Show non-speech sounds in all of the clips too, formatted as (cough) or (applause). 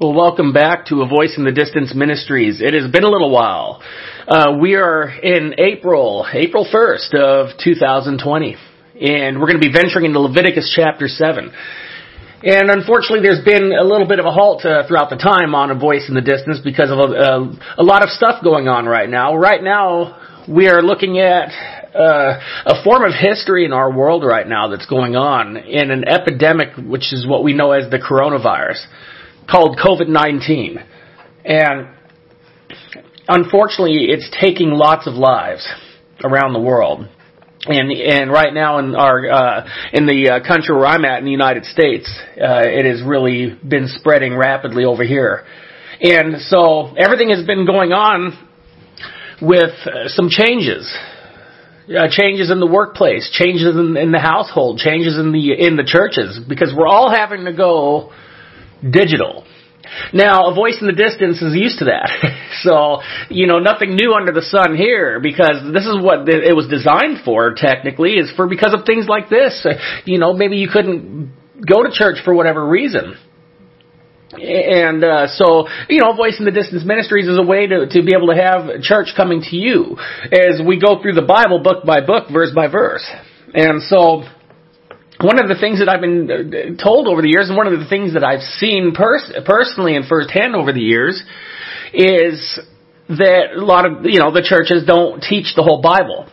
Well, welcome back to A Voice in the Distance Ministries. It has been a little while. Uh, we are in April, April 1st of 2020, and we're going to be venturing into Leviticus chapter 7. And unfortunately, there's been a little bit of a halt uh, throughout the time on A Voice in the Distance because of a, a, a lot of stuff going on right now. Right now, we are looking at uh, a form of history in our world right now that's going on in an epidemic, which is what we know as the coronavirus called COVID-19. And unfortunately, it's taking lots of lives around the world. And and right now in our uh, in the uh, country where I'm at in the United States, uh, it has really been spreading rapidly over here, and so everything has been going on with uh, some changes, uh, changes in the workplace, changes in, in the household, changes in the in the churches, because we're all having to go digital. Now, a voice in the distance is used to that. (laughs) so, you know, nothing new under the sun here because this is what it was designed for technically is for because of things like this. (laughs) You know, maybe you couldn't go to church for whatever reason. And uh, so, you know, Voice in the Distance Ministries is a way to, to be able to have church coming to you as we go through the Bible book by book, verse by verse. And so, one of the things that I've been uh, told over the years, and one of the things that I've seen pers- personally and firsthand over the years, is that a lot of you know the churches don't teach the whole Bible,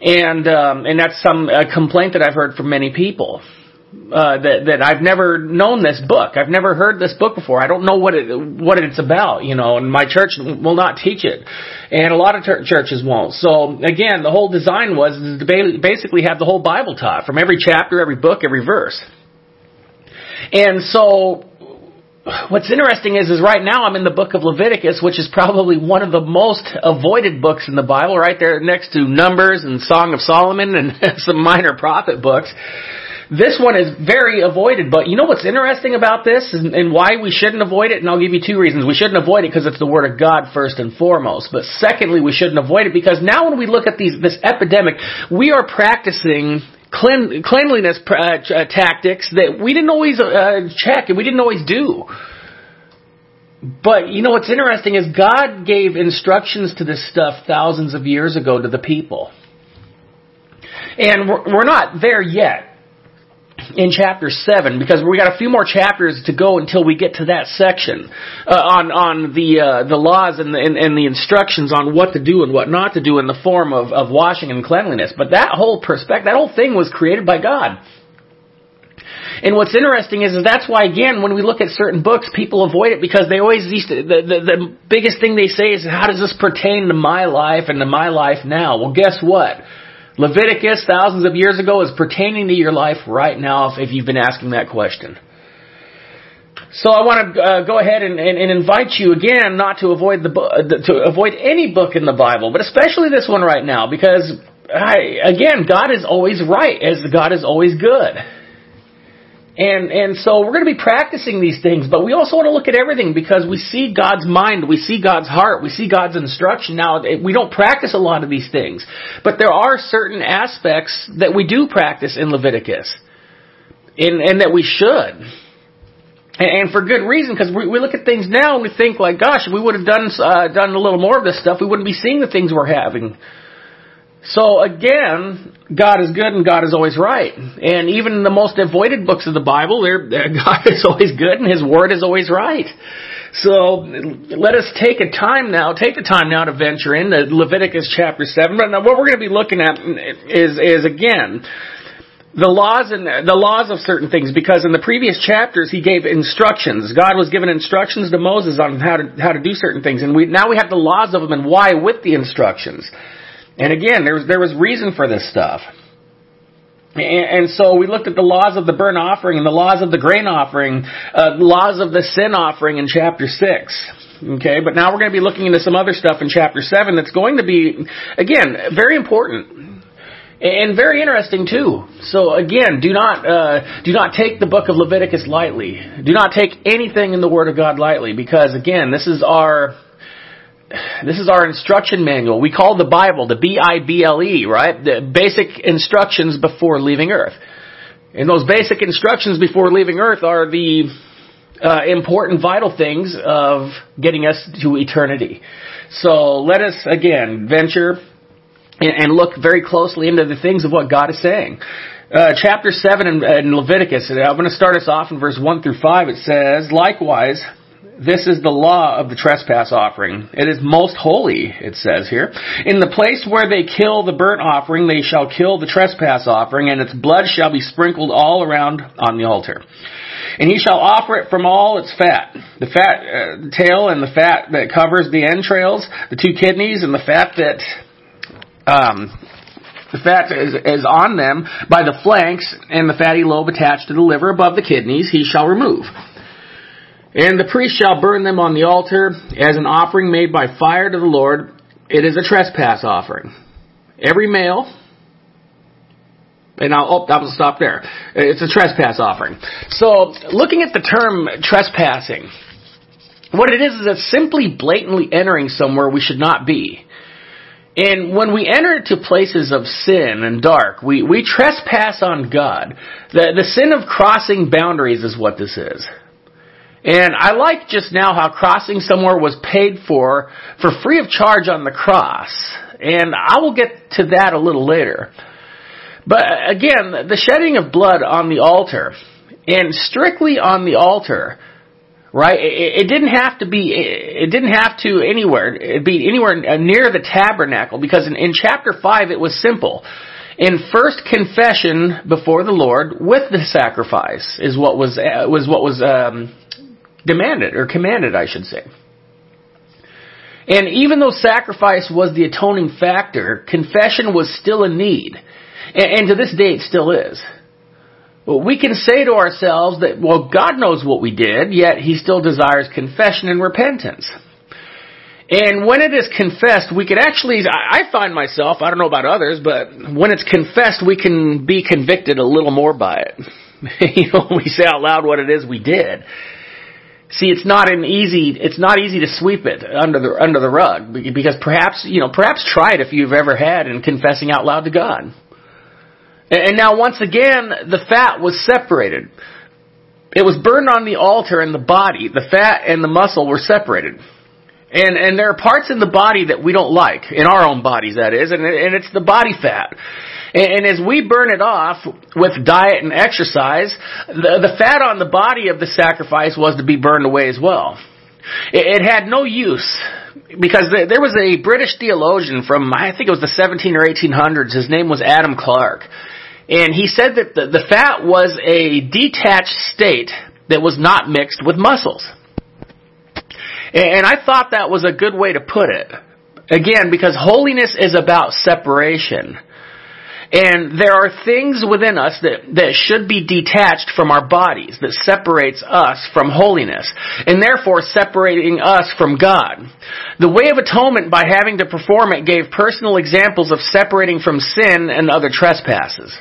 and um, and that's some a complaint that I've heard from many people uh, that that I've never known this book. I've never heard this book before. I don't know what it what it's about, you know. And my church will not teach it, and a lot of ter- churches won't. So again, the whole design was to basically have the whole Bible taught from every chapter, every book, every verse. And so what's interesting is, is right now I'm in the book of Leviticus, which is probably one of the most avoided books in the Bible, right there next to Numbers and Song of Solomon and (laughs) some minor prophet books. This one is very avoided, but you know what's interesting about this and, and why we shouldn't avoid it? And I'll give you two reasons. We shouldn't avoid it because it's the Word of God first and foremost. But secondly, we shouldn't avoid it because now when we look at these, this epidemic, we are practicing clean, cleanliness uh, uh, tactics that we didn't always uh, check and we didn't always do. But you know what's interesting is God gave instructions to this stuff thousands of years ago to the people. And we're, we're not there yet in chapter 7 because we got a few more chapters to go until we get to that section uh, on on the uh, the laws and the, and, and, the instructions on what to do and what not to do in the form of, of washing and cleanliness. But that whole perspective, that whole thing was created by God. And what's interesting is, is that's why again, when we look at certain books, people avoid it because they always to, the, the, the biggest thing they say is, how does this pertain to my life and to my life now? Well, guess what? Leviticus, thousands of years ago, is pertaining to your life right now if, you've been asking that question. So I want to uh, go ahead and, and, and, invite you again not to avoid the uh, to avoid any book in the Bible, but especially this one right now, because I, again, God is always right, as God is always good. And, and so we're going to be practicing these things, but we also want to look at everything because we see God's mind, we see God's heart, we see God's instruction. Now, we don't practice a lot of these things, but there are certain aspects that we do practice in Leviticus. And, and that we should. And for good reason, because we, we look at things now and we think like, gosh, if we would have done uh, done a little more of this stuff, we wouldn't be seeing the things we're having. So again, God is good and God is always right. And even in the most avoided books of the Bible, (laughs) God is always good and His Word is always right. So let us take a time now, take the time now to venture into Leviticus chapter 7. But now what we're going to be looking at is, is again, the laws and the laws of certain things because in the previous chapters he gave instructions. God was given instructions to Moses on how to how to do certain things, and we now we have the laws of them and why with the instructions. And again, there was, there was reason for this stuff. And, so we looked at the laws of the burnt offering and the laws of the grain offering, uh, laws of the sin offering in chapter 6. Okay, but now we're going to be looking into some other stuff in chapter 7 that's going to be, again, very important and very interesting too. So again, do not uh, do not take the book of Leviticus lightly. Do not take anything in the Word of God lightly, because again, this is our this is our instruction manual. We call the Bible the B-I-B-L-E, right? The basic instructions before leaving Earth. And those basic instructions before leaving Earth are the uh, important, vital things of getting us to eternity. So let us again venture and, and look very closely into the things of what God is saying. Uh, chapter 7 in, in Leviticus, I'm going to start us off in verse 1 through 5. It says, Likewise, this is the law of the trespass offering. It is most holy, it says here. In the place where they kill the burnt offering, they shall kill the trespass offering, and its blood shall be sprinkled all around on the altar. And he shall offer it from all its fat, the fat uh, tail and the fat that covers the entrails, the two kidneys, and the fat that um, the fat is, is on them by the flanks, and the fatty lobe attached to the liver above the kidneys. He shall remove. And the priest shall burn them on the altar as an offering made by fire to the Lord. It is a trespass offering. Every male, and I'll, oh, I'll stop there. It's a trespass offering. So, looking at the term trespassing, what it is is it's simply blatantly entering somewhere we should not be. And when we enter into places of sin and dark, we, we trespass on God. The, the sin of crossing boundaries is what this is. And I like just now how crossing somewhere was paid for, for free of charge on the cross. And I will get to that a little later. But again, the shedding of blood on the altar, and strictly on the altar, right? It, didn't have to be, it didn't have to anywhere, it'd be anywhere near the tabernacle, because in, in chapter 5 it was simple in first confession before the Lord with the sacrifice is what was uh, was what was um, demanded, or commanded, I should say. And even though sacrifice was the atoning factor, confession was still a need. And, and to this day it still is. We can say to ourselves that, well, God knows what we did, yet He still desires confession and repentance. And when it is confessed, we can actually, I find myself, I don't know about others, but when it's confessed, we can be convicted a little more by it. (laughs) you know, we say out loud what it is we did. See, it's not an easy, it's not easy to sweep it under the, under the rug because perhaps, you know, perhaps try it if you've ever had in confessing out loud to God. And now once again, the fat was separated. It was burned on the altar and the body. The fat and the muscle were separated. And, and there are parts in the body that we don't like, in our own bodies that is, and, and it's the body fat. And, as we burn it off with diet and exercise, the, the fat on the body of the sacrifice was to be burned away as well. It, it had no use because there was a British theologian from I think it was the 17 or 1800s. His name was Adam Clarke, and he said that the, the fat was a detached state that was not mixed with muscles. And I thought that was a good way to put it. Again, because holiness is about separation. And there are things within us that, that should be detached from our bodies, that separates us from holiness, and therefore separating us from God. The way of atonement by having to perform it gave personal examples of separating from sin and other trespasses.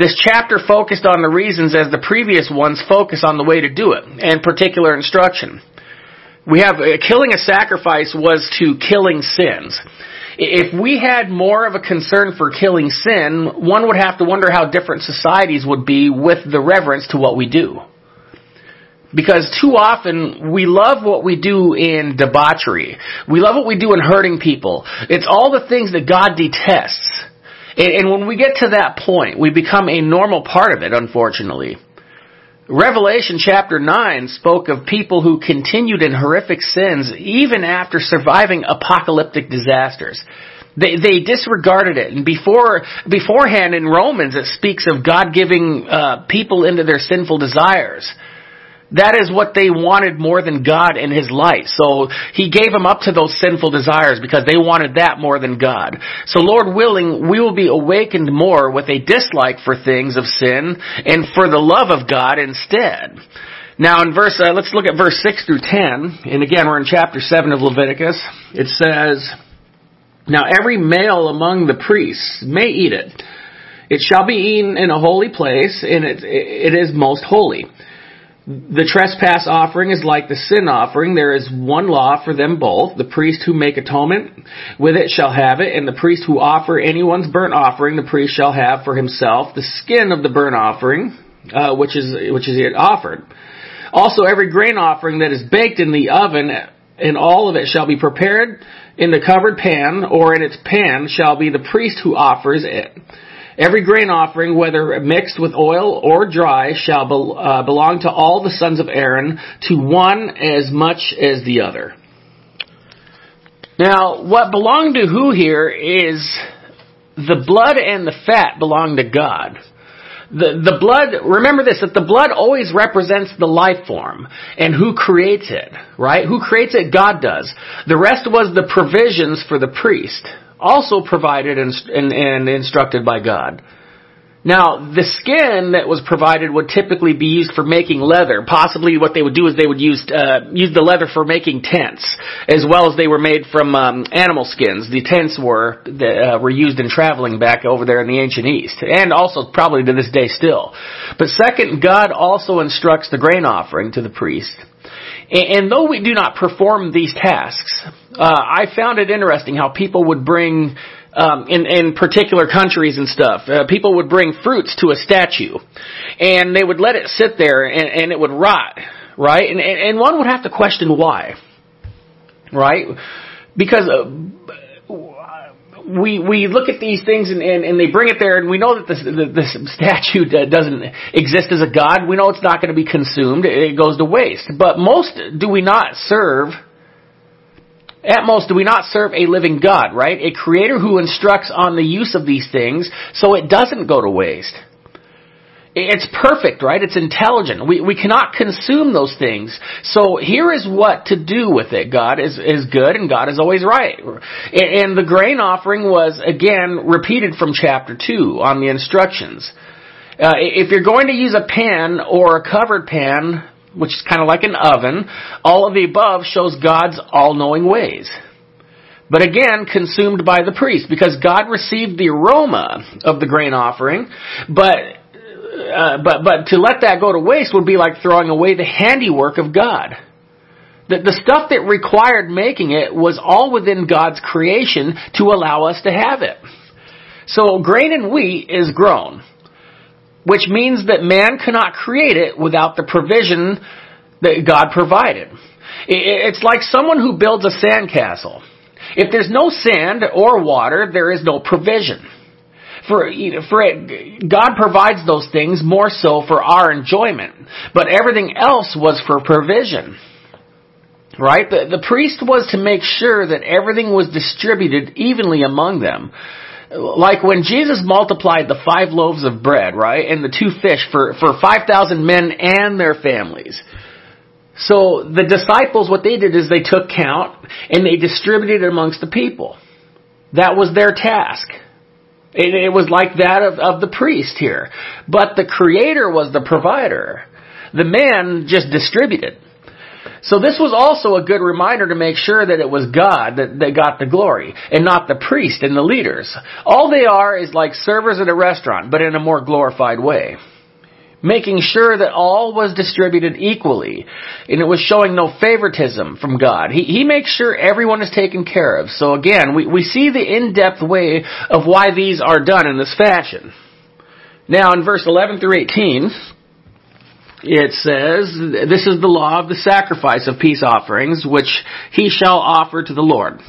This chapter focused on the reasons as the previous ones focus on the way to do it, and particular instruction. We have, uh, killing a sacrifice was to killing sins. If we had more of a concern for killing sin, one would have to wonder how different societies would be with the reverence to what we do. Because too often we love what we do in debauchery. We love what we do in hurting people. It's all the things that God detests. And, when we get to that point, we become a normal part of it, unfortunately. Revelation chapter 9 spoke of people who continued in horrific sins even after surviving apocalyptic disasters. They, they disregarded it. And before, beforehand in Romans it speaks of God giving uh, people into their sinful desires. That is what they wanted more than God in His light. So He gave them up to those sinful desires because they wanted that more than God. So Lord willing, we will be awakened more with a dislike for things of sin and for the love of God instead. Now in verse, uh, let's look at verse 6 through 10. And again, we're in chapter 7 of Leviticus. It says, Now every male among the priests may eat it. It shall be eaten in a holy place, and it, it is most holy. The trespass offering is like the sin offering. There is one law for them both. The priest who make atonement with it shall have it, and the priest who offer anyone's burnt offering, the priest shall have for himself the skin of the burnt offering, uh, which is which is it offered. Also, every grain offering that is baked in the oven, and all of it shall be prepared in the covered pan, or in its pan shall be the priest who offers it. Every grain offering, whether mixed with oil or dry, shall be, uh, belong to all the sons of Aaron, to one as much as the other. Now, what belonged to who here is the blood and the fat belong to God. The, the blood, remember this, that the blood always represents the life form and who creates it, right? Who creates it? God does. The rest was the provisions for the priest, also provided and, and, and instructed by God. Now, the skin that was provided would typically be used for making leather. Possibly what they would do is they would use, uh, use the leather for making tents, as well as they were made from um, animal skins. The tents were, uh, were used in traveling back over there in the ancient East, and also probably to this day still. But second, God also instructs the grain offering to the priest. And, though we do not perform these tasks, uh, I found it interesting how people would bring um, in in particular countries and stuff, uh, people would bring fruits to a statue, and they would let it sit there, and, and it would rot, right? And, and one would have to question why, right? Because. Uh, we we look at these things and, and, and they bring it there and we know that this the, this statue uh, doesn't exist as a god. We know it's not going to be consumed. It goes to waste. But most do we not serve at most, do we not serve a living God, right? A creator who instructs on the use of these things so it doesn't go to waste. It's perfect, right? It's intelligent. We, we cannot consume those things. So here is what to do with it. God is, is good and God is always right. And the grain offering was, again, repeated from chapter 2 on the instructions. Uh, if you're going to use a pan or a covered pan, which is kind of like an oven. All of the above shows God's all-knowing ways. But again, consumed by the priest, because God received the aroma of the grain offering, but uh, but but to let that go to waste would be like throwing away the handiwork of God. The, the stuff that required making it was all within God's creation to allow us to have it. So grain and wheat is grown which means that man cannot create it without the provision that God provided. It's like someone who builds a sandcastle. If there's no sand or water, there is no provision. For, for it, God provides those things more so for our enjoyment, but everything else was for provision. Right? The, the priest was to make sure that everything was distributed evenly among them like when Jesus multiplied the five loaves of bread, right, and the two fish for, for 5,000 men and their families. So the disciples, what they did is they took count and they distributed it amongst the people. That was their task. It, it was like that of, of the priest here. But the creator was the provider. The man just distributed. So this was also a good reminder to make sure that it was God that, that got the glory and not the priest and the leaders. All they are is like servers at a restaurant, but in a more glorified way. Making sure that all was distributed equally, and it was showing no favoritism from God. He, he makes sure everyone is taken care of. So again, we, we see the in-depth way of why these are done in this fashion. Now in verse 11 through 18, it says, This is the law of the sacrifice of peace offerings, which he shall offer to the Lord.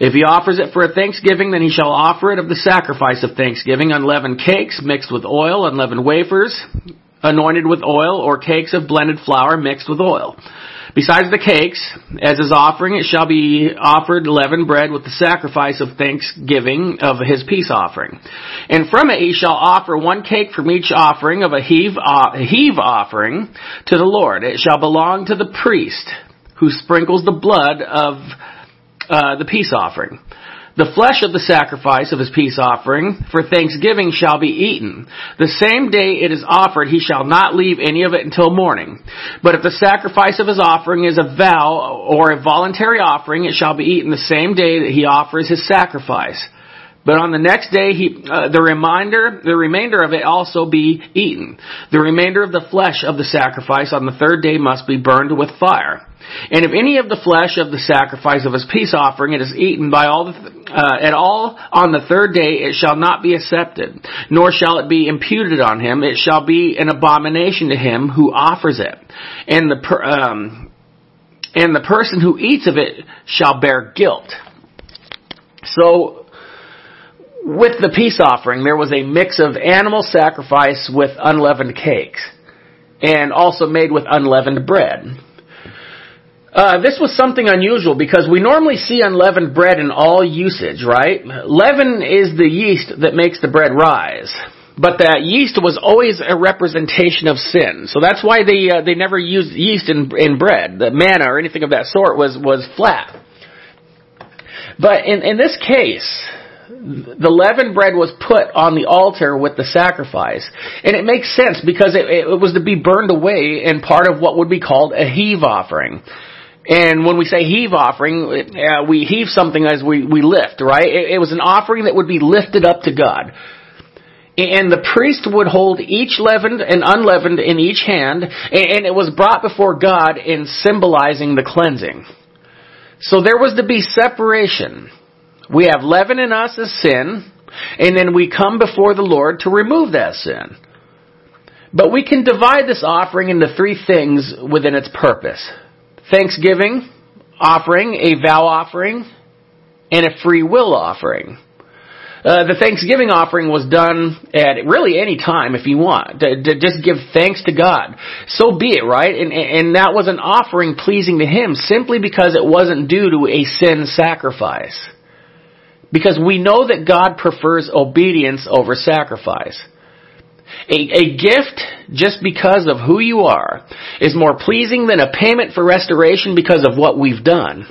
If he offers it for a thanksgiving, then he shall offer it of the sacrifice of thanksgiving, unleavened cakes mixed with oil, unleavened wafers, anointed with oil, or cakes of blended flour mixed with oil. Besides the cakes, as his offering, it shall be offered leavened bread with the sacrifice of thanksgiving of his peace offering. And from it he shall offer one cake from each offering of a heave, uh, heave offering to the Lord. It shall belong to the priest who sprinkles the blood of uh, the peace offering. The flesh of the sacrifice of his peace offering for thanksgiving shall be eaten. The same day it is offered, he shall not leave any of it until morning. But if the sacrifice of his offering is a vow or a voluntary offering, it shall be eaten the same day that he offers his sacrifice. But on the next day, he, uh, the remainder, the remainder of it also be eaten. The remainder of the flesh of the sacrifice on the third day must be burned with fire. And if any of the flesh of the sacrifice of his peace offering it is eaten by all the, uh, at all on the third day, it shall not be accepted, nor shall it be imputed on him. It shall be an abomination to him who offers it, and the per, um, and the person who eats of it shall bear guilt. So with the peace offering, there was a mix of animal sacrifice with unleavened cakes, and also made with unleavened bread. Uh, this was something unusual because we normally see unleavened bread in all usage, right? Leaven is the yeast that makes the bread rise. But that yeast was always a representation of sin. So that's why they, uh, they never used yeast in, in bread. The manna or anything of that sort was, was flat. But in, in this case, the leavened bread was put on the altar with the sacrifice. And it makes sense because it, it was to be burned away in part of what would be called a heave offering. And when we say heave offering, uh, we heave something as we, we lift, right? It, it was an offering that would be lifted up to God. And the priest would hold each leavened and unleavened in each hand, and it was brought before God in symbolizing the cleansing. So there was to be separation. We have leaven in us as sin, and then we come before the Lord to remove that sin. But we can divide this offering into three things within its purpose. Thanksgiving, offering, a vow offering, and a free will offering. Uh, the Thanksgiving offering was done at really any time if you want to, to just give thanks to God. So be it, right? And, and that was an offering pleasing to Him simply because it wasn't due to a sin sacrifice. Because we know that God prefers obedience over sacrifice. A, a, gift, just because of who you are, is more pleasing than a payment for restoration because of what we've done.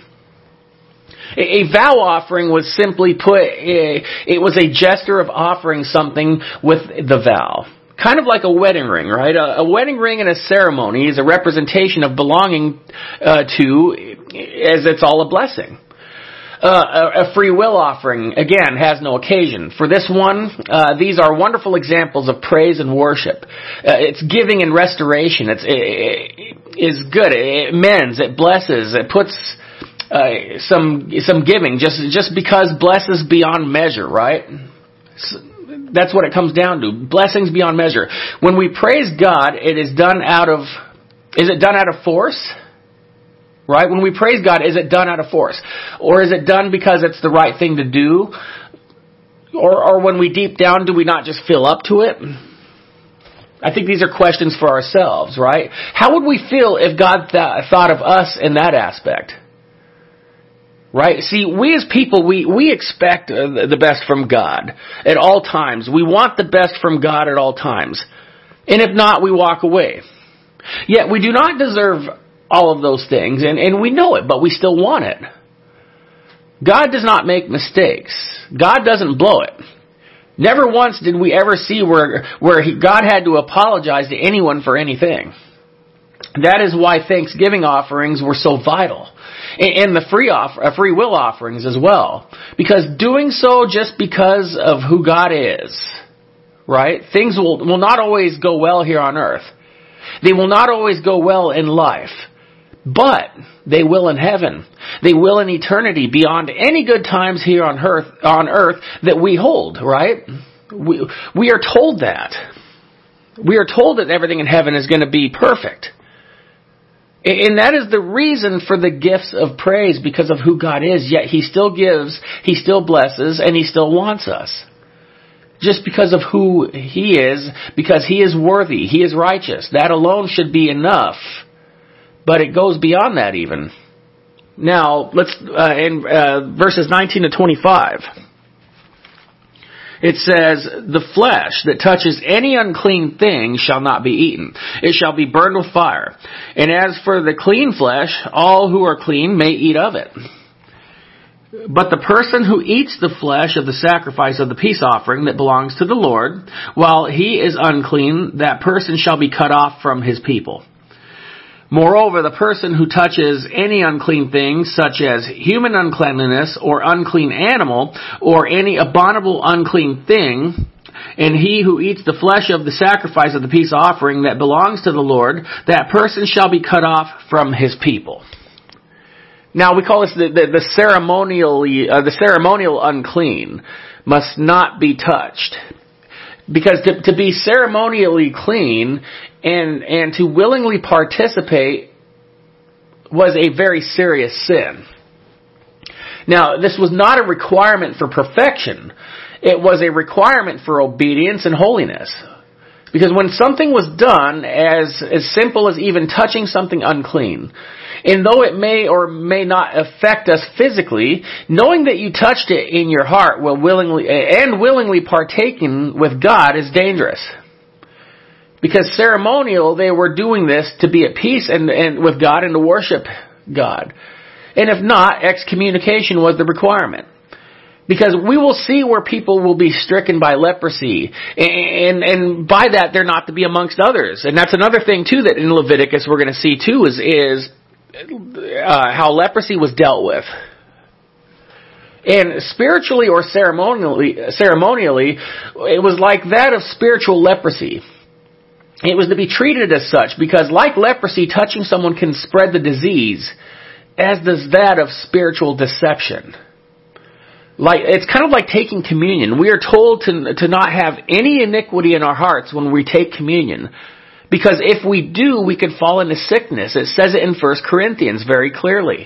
A, a vow offering was simply put, a, it was a gesture of offering something with the vow. Kind of like a wedding ring, right? A, wedding ring in a ceremony is a representation of belonging uh, to, as it's all a blessing. Uh, a free will offering, again, has no occasion. For this one, uh, these are wonderful examples of praise and worship. Uh, it's giving and restoration. It's, it, it is good. It mends. It blesses. It puts uh, some some giving just just because blesses beyond measure, right? So that's what it comes down to. Blessings beyond measure. When we praise God, it is done out of is it done out of force? Right? When we praise God, is it done out of force? Or is it done because it's the right thing to do? Or, or when we deep down, do we not just feel up to it? I think these are questions for ourselves, right? How would we feel if God th- thought of us in that aspect? Right? See, we as people, we, we expect uh, the best from God at all times. We want the best from God at all times. And if not, we walk away. Yet we do not deserve all of those things, and, and we know it, but we still want it. God does not make mistakes. God doesn't blow it. Never once did we ever see where, where he, God had to apologize to anyone for anything. That is why Thanksgiving offerings were so vital. And the free offer, uh, free will offerings as well. Because doing so just because of who God is, right? Things will, will not always go well here on earth. They will not always go well in life. But they will in heaven. They will in eternity beyond any good times here on earth, on earth that we hold, right? We, we are told that. We are told that everything in heaven is going to be perfect. And that is the reason for the gifts of praise because of who God is. Yet He still gives, He still blesses, and He still wants us. Just because of who He is, because He is worthy, He is righteous. That alone should be enough but it goes beyond that even. Now, let's, uh, in uh, verses 19 to 25. It says, The flesh that touches any unclean thing shall not be eaten. It shall be burned with fire. And as for the clean flesh, all who are clean may eat of it. But the person who eats the flesh of the sacrifice of the peace offering that belongs to the Lord, while he is unclean, that person shall be cut off from his people. Moreover, the person who touches any unclean thing, such as human uncleanliness or unclean animal, or any abominable unclean thing, and he who eats the flesh of the sacrifice of the peace offering that belongs to the Lord, that person shall be cut off from his people. Now we call this the, the, the ceremonially, uh, the ceremonial unclean must not be touched. Because to, to be ceremonially clean and, and to willingly participate was a very serious sin. Now, this was not a requirement for perfection. It was a requirement for obedience and holiness. Because when something was done as, as simple as even touching something unclean, and though it may or may not affect us physically, knowing that you touched it in your heart will willingly, and willingly partaking with God is dangerous. Because ceremonial, they were doing this to be at peace and, and with God and to worship God. And if not, excommunication was the requirement. Because we will see where people will be stricken by leprosy, and and by that they're not to be amongst others. And that's another thing too that in Leviticus we're going to see too is is uh, how leprosy was dealt with. And spiritually or ceremonially, ceremonially, it was like that of spiritual leprosy. It was to be treated as such because like leprosy, touching someone can spread the disease, as does that of spiritual deception. Like, it's kind of like taking communion. We are told to, to not have any iniquity in our hearts when we take communion. Because if we do, we could fall into sickness. It says it in 1 Corinthians very clearly.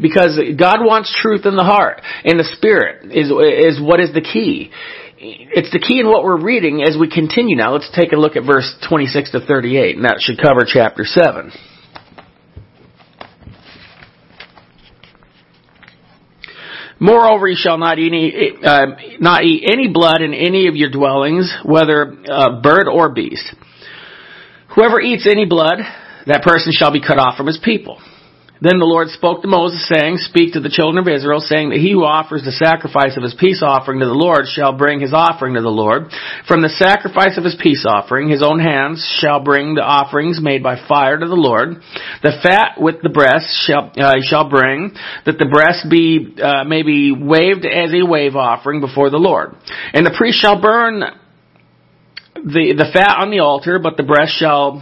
Because God wants truth in the heart, and the Spirit is, is what is the key. It's the key in what we're reading as we continue now. Let's take a look at verse 26 to 38, and that should cover chapter 7. Moreover, you shall not eat any, uh, not eat any blood in any of your dwellings, whether uh, bird or beast. Whoever eats any blood, that person shall be cut off from his people. Then the Lord spoke to Moses, saying, Speak to the children of Israel, saying that he who offers the sacrifice of his peace offering to the Lord shall bring his offering to the Lord. From the sacrifice of his peace offering, his own hands shall bring the offerings made by fire to the Lord. The fat with the breast shall uh, shall bring, that the breast be uh, may be waved as a wave offering before the Lord. And the priest shall burn the the fat on the altar, but the breast shall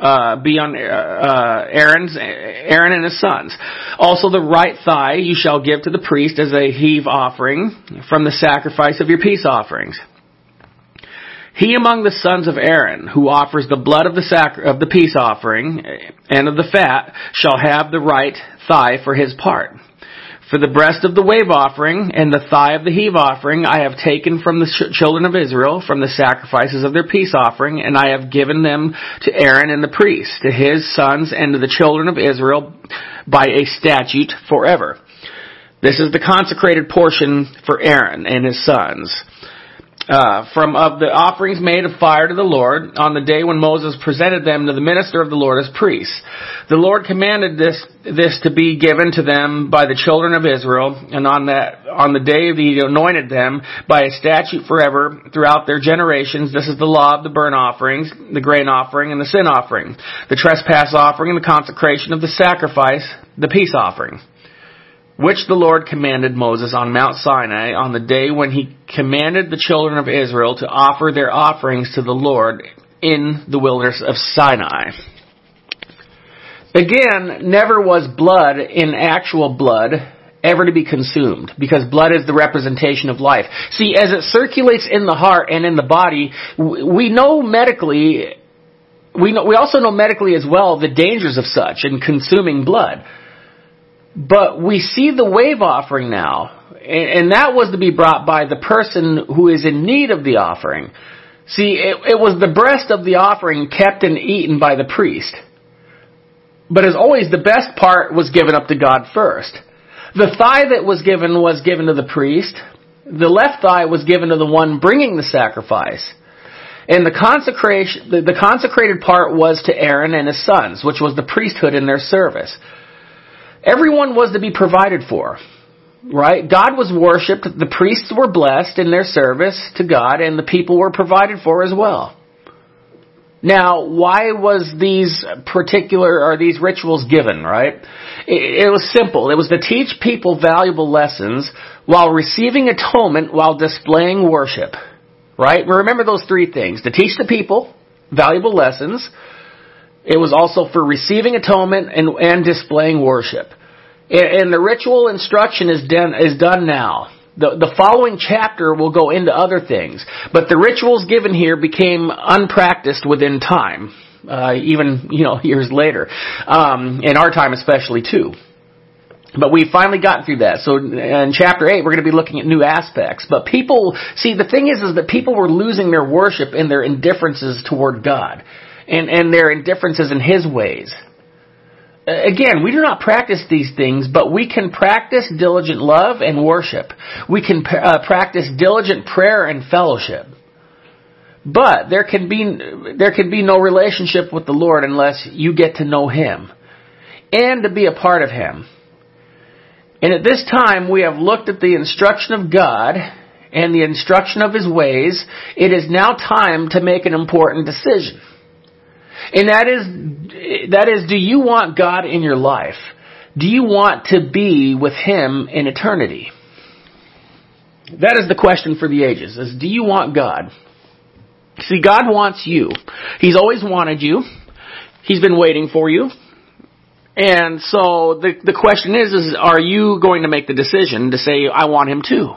uh, be on uh, Aaron's Aaron and his sons. Also, the right thigh you shall give to the priest as a heave offering from the sacrifice of your peace offerings. He among the sons of Aaron, who offers the blood of the sac- of the peace offering and of the fat, shall have the right thigh for his part. For the breast of the wave offering and the thigh of the heave offering I have taken from the children of Israel from the sacrifices of their peace offering, and I have given them to Aaron and the priests, to his sons and to the children of Israel by a statute forever. This is the consecrated portion for Aaron and his sons uh, from of the offerings made of fire to the Lord on the day when Moses presented them to the minister of the Lord as priests. The Lord commanded this this to be given to them by the children of Israel, and on that on the day he anointed them by a statute forever throughout their generations. This is the law of the burnt offerings, the grain offering, and the sin offering, the trespass offering, and the consecration of the sacrifice, the peace offering which the Lord commanded Moses on Mount Sinai on the day when he commanded the children of Israel to offer their offerings to the Lord in the wilderness of Sinai. Again, never was blood in actual blood ever to be consumed because blood is the representation of life. See, as it circulates in the heart and in the body, we know medically, we know, we also know medically as well the dangers of such in consuming blood. But we see the wave offering now, and that was to be brought by the person who is in need of the offering. See, it, it was the breast of the offering kept and eaten by the priest. But as always, the best part was given up to God first. The thigh that was given was given to the priest. The left thigh was given to the one bringing the sacrifice. And the consecration, the, the consecrated part was to Aaron and his sons, which was the priesthood in their service. Everyone was to be provided for. Right? God was worshipped, the priests were blessed in their service to God, and the people were provided for as well. Now, why was these particular, or these rituals given, right? It, it was simple. It was to teach people valuable lessons while receiving atonement while displaying worship. Right? Remember those three things. To teach the people valuable lessons. It was also for receiving atonement and, and displaying worship. And, and the ritual instruction is done, is done now. The, the following chapter will go into other things, but the rituals given here became unpracticed within time, uh, even you know (laughs) years later, um, in our time especially too. But we finally gotten through that. So in chapter 8, we're going to be looking at new aspects. But people, see, the thing is, is that people were losing their worship and their indifferences toward God. And, and their indifferences in His ways. Again, we do not practice these things, but we can practice diligent love and worship. We can uh, practice diligent prayer and fellowship. But there can be there can be no relationship with the Lord unless you get to know Him and to be a part of Him. And at this time, we have looked at the instruction of God and the instruction of His ways. It is now time to make an important decision. And that is, that is, do you want God in your life? Do you want to be with Him in eternity? That is the question for the ages, is do you want God? See, God wants you. He's always wanted you. He's been waiting for you. And so the, the question is, is are you going to make the decision to say, I want Him too?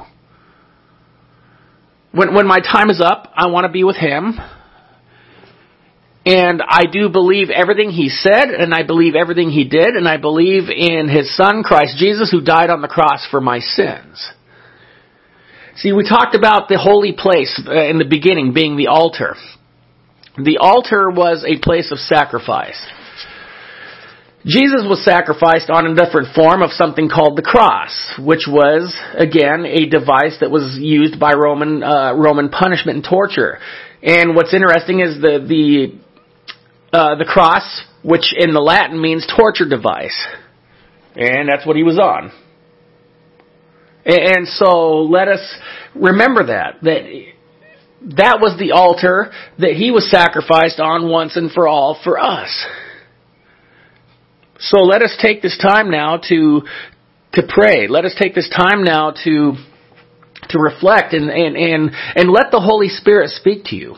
When, when my time is up, I want to be with Him. And I do believe everything he said, and I believe everything he did, and I believe in his son, Christ Jesus, who died on the cross for my sins. See, we talked about the holy place uh, in the beginning being the altar. The altar was a place of sacrifice. Jesus was sacrificed on a different form of something called the cross, which was, again, a device that was used by Roman, uh, Roman punishment and torture. And what's interesting is the, the uh, the cross, which in the Latin means torture device. And that's what he was on. And so let us remember that, that that was the altar that he was sacrificed on once and for all for us. So let us take this time now to, to pray. Let us take this time now to, to reflect and, and, and, and let the Holy Spirit speak to you.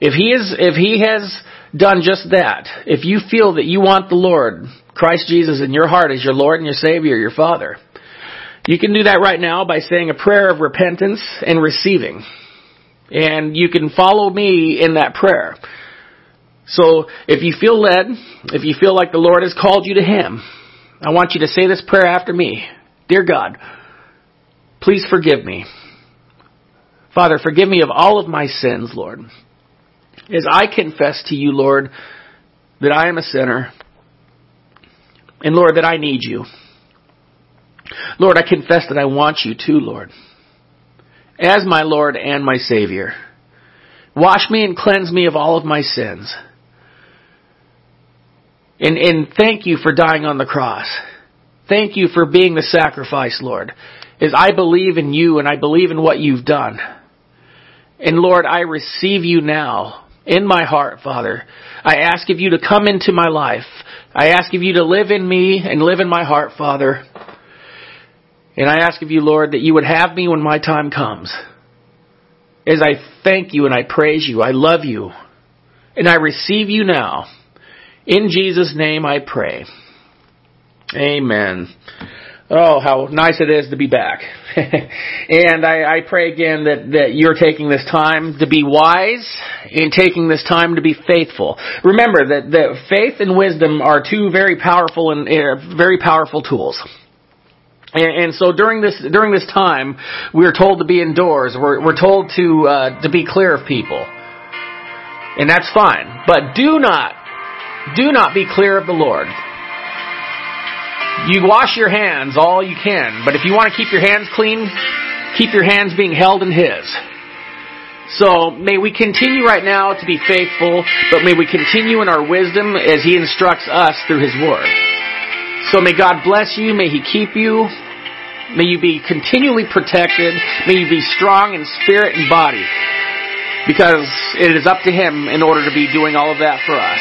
If he is, if he has done just that, if you feel that you want the Lord, Christ Jesus in your heart as your Lord and your Savior, your Father, you can do that right now by saying a prayer of repentance and receiving. And you can follow me in that prayer. So if you feel led, if you feel like the Lord has called you to Him, I want you to say this prayer after me. Dear God, please forgive me. Father, forgive me of all of my sins, Lord as I confess to you, Lord, that I am a sinner. And Lord, that I need you. Lord, I confess that I want you too, Lord. As my Lord and my Savior. Wash me and cleanse me of all of my sins. And, and thank you for dying on the cross. Thank you for being the sacrifice, Lord. As I believe in you and I believe in what you've done. And Lord, I receive you now in my heart, Father. I ask of you to come into my life. I ask of you to live in me and live in my heart, Father. And I ask of you, Lord, that you would have me when my time comes. As I thank you and I praise you, I love you, and I receive you now. In Jesus' name I pray. Amen. Oh, how nice it is to be back. (laughs) and I, I pray again that, that you're taking this time to be wise and taking this time to be faithful. Remember that, that faith and wisdom are two very powerful and uh, very powerful tools. And, so during this during this time, we are told to be indoors. We're, we're told to uh, to be clear of people, and that's fine. But do not do not be clear of the Lord. You wash your hands all you can, but if you want to keep your hands clean, keep your hands being held in His. So may we continue right now to be faithful, but may we continue in our wisdom as He instructs us through His Word. So may God bless you, may He keep you, may you be continually protected, may you be strong in spirit and body. because it is up to Him in order to be doing all of that for us.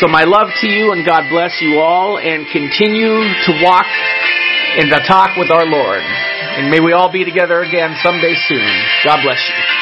So my love to you and God bless you all and continue to walk in the talk with our Lord. And may we all be together again someday soon. God bless you.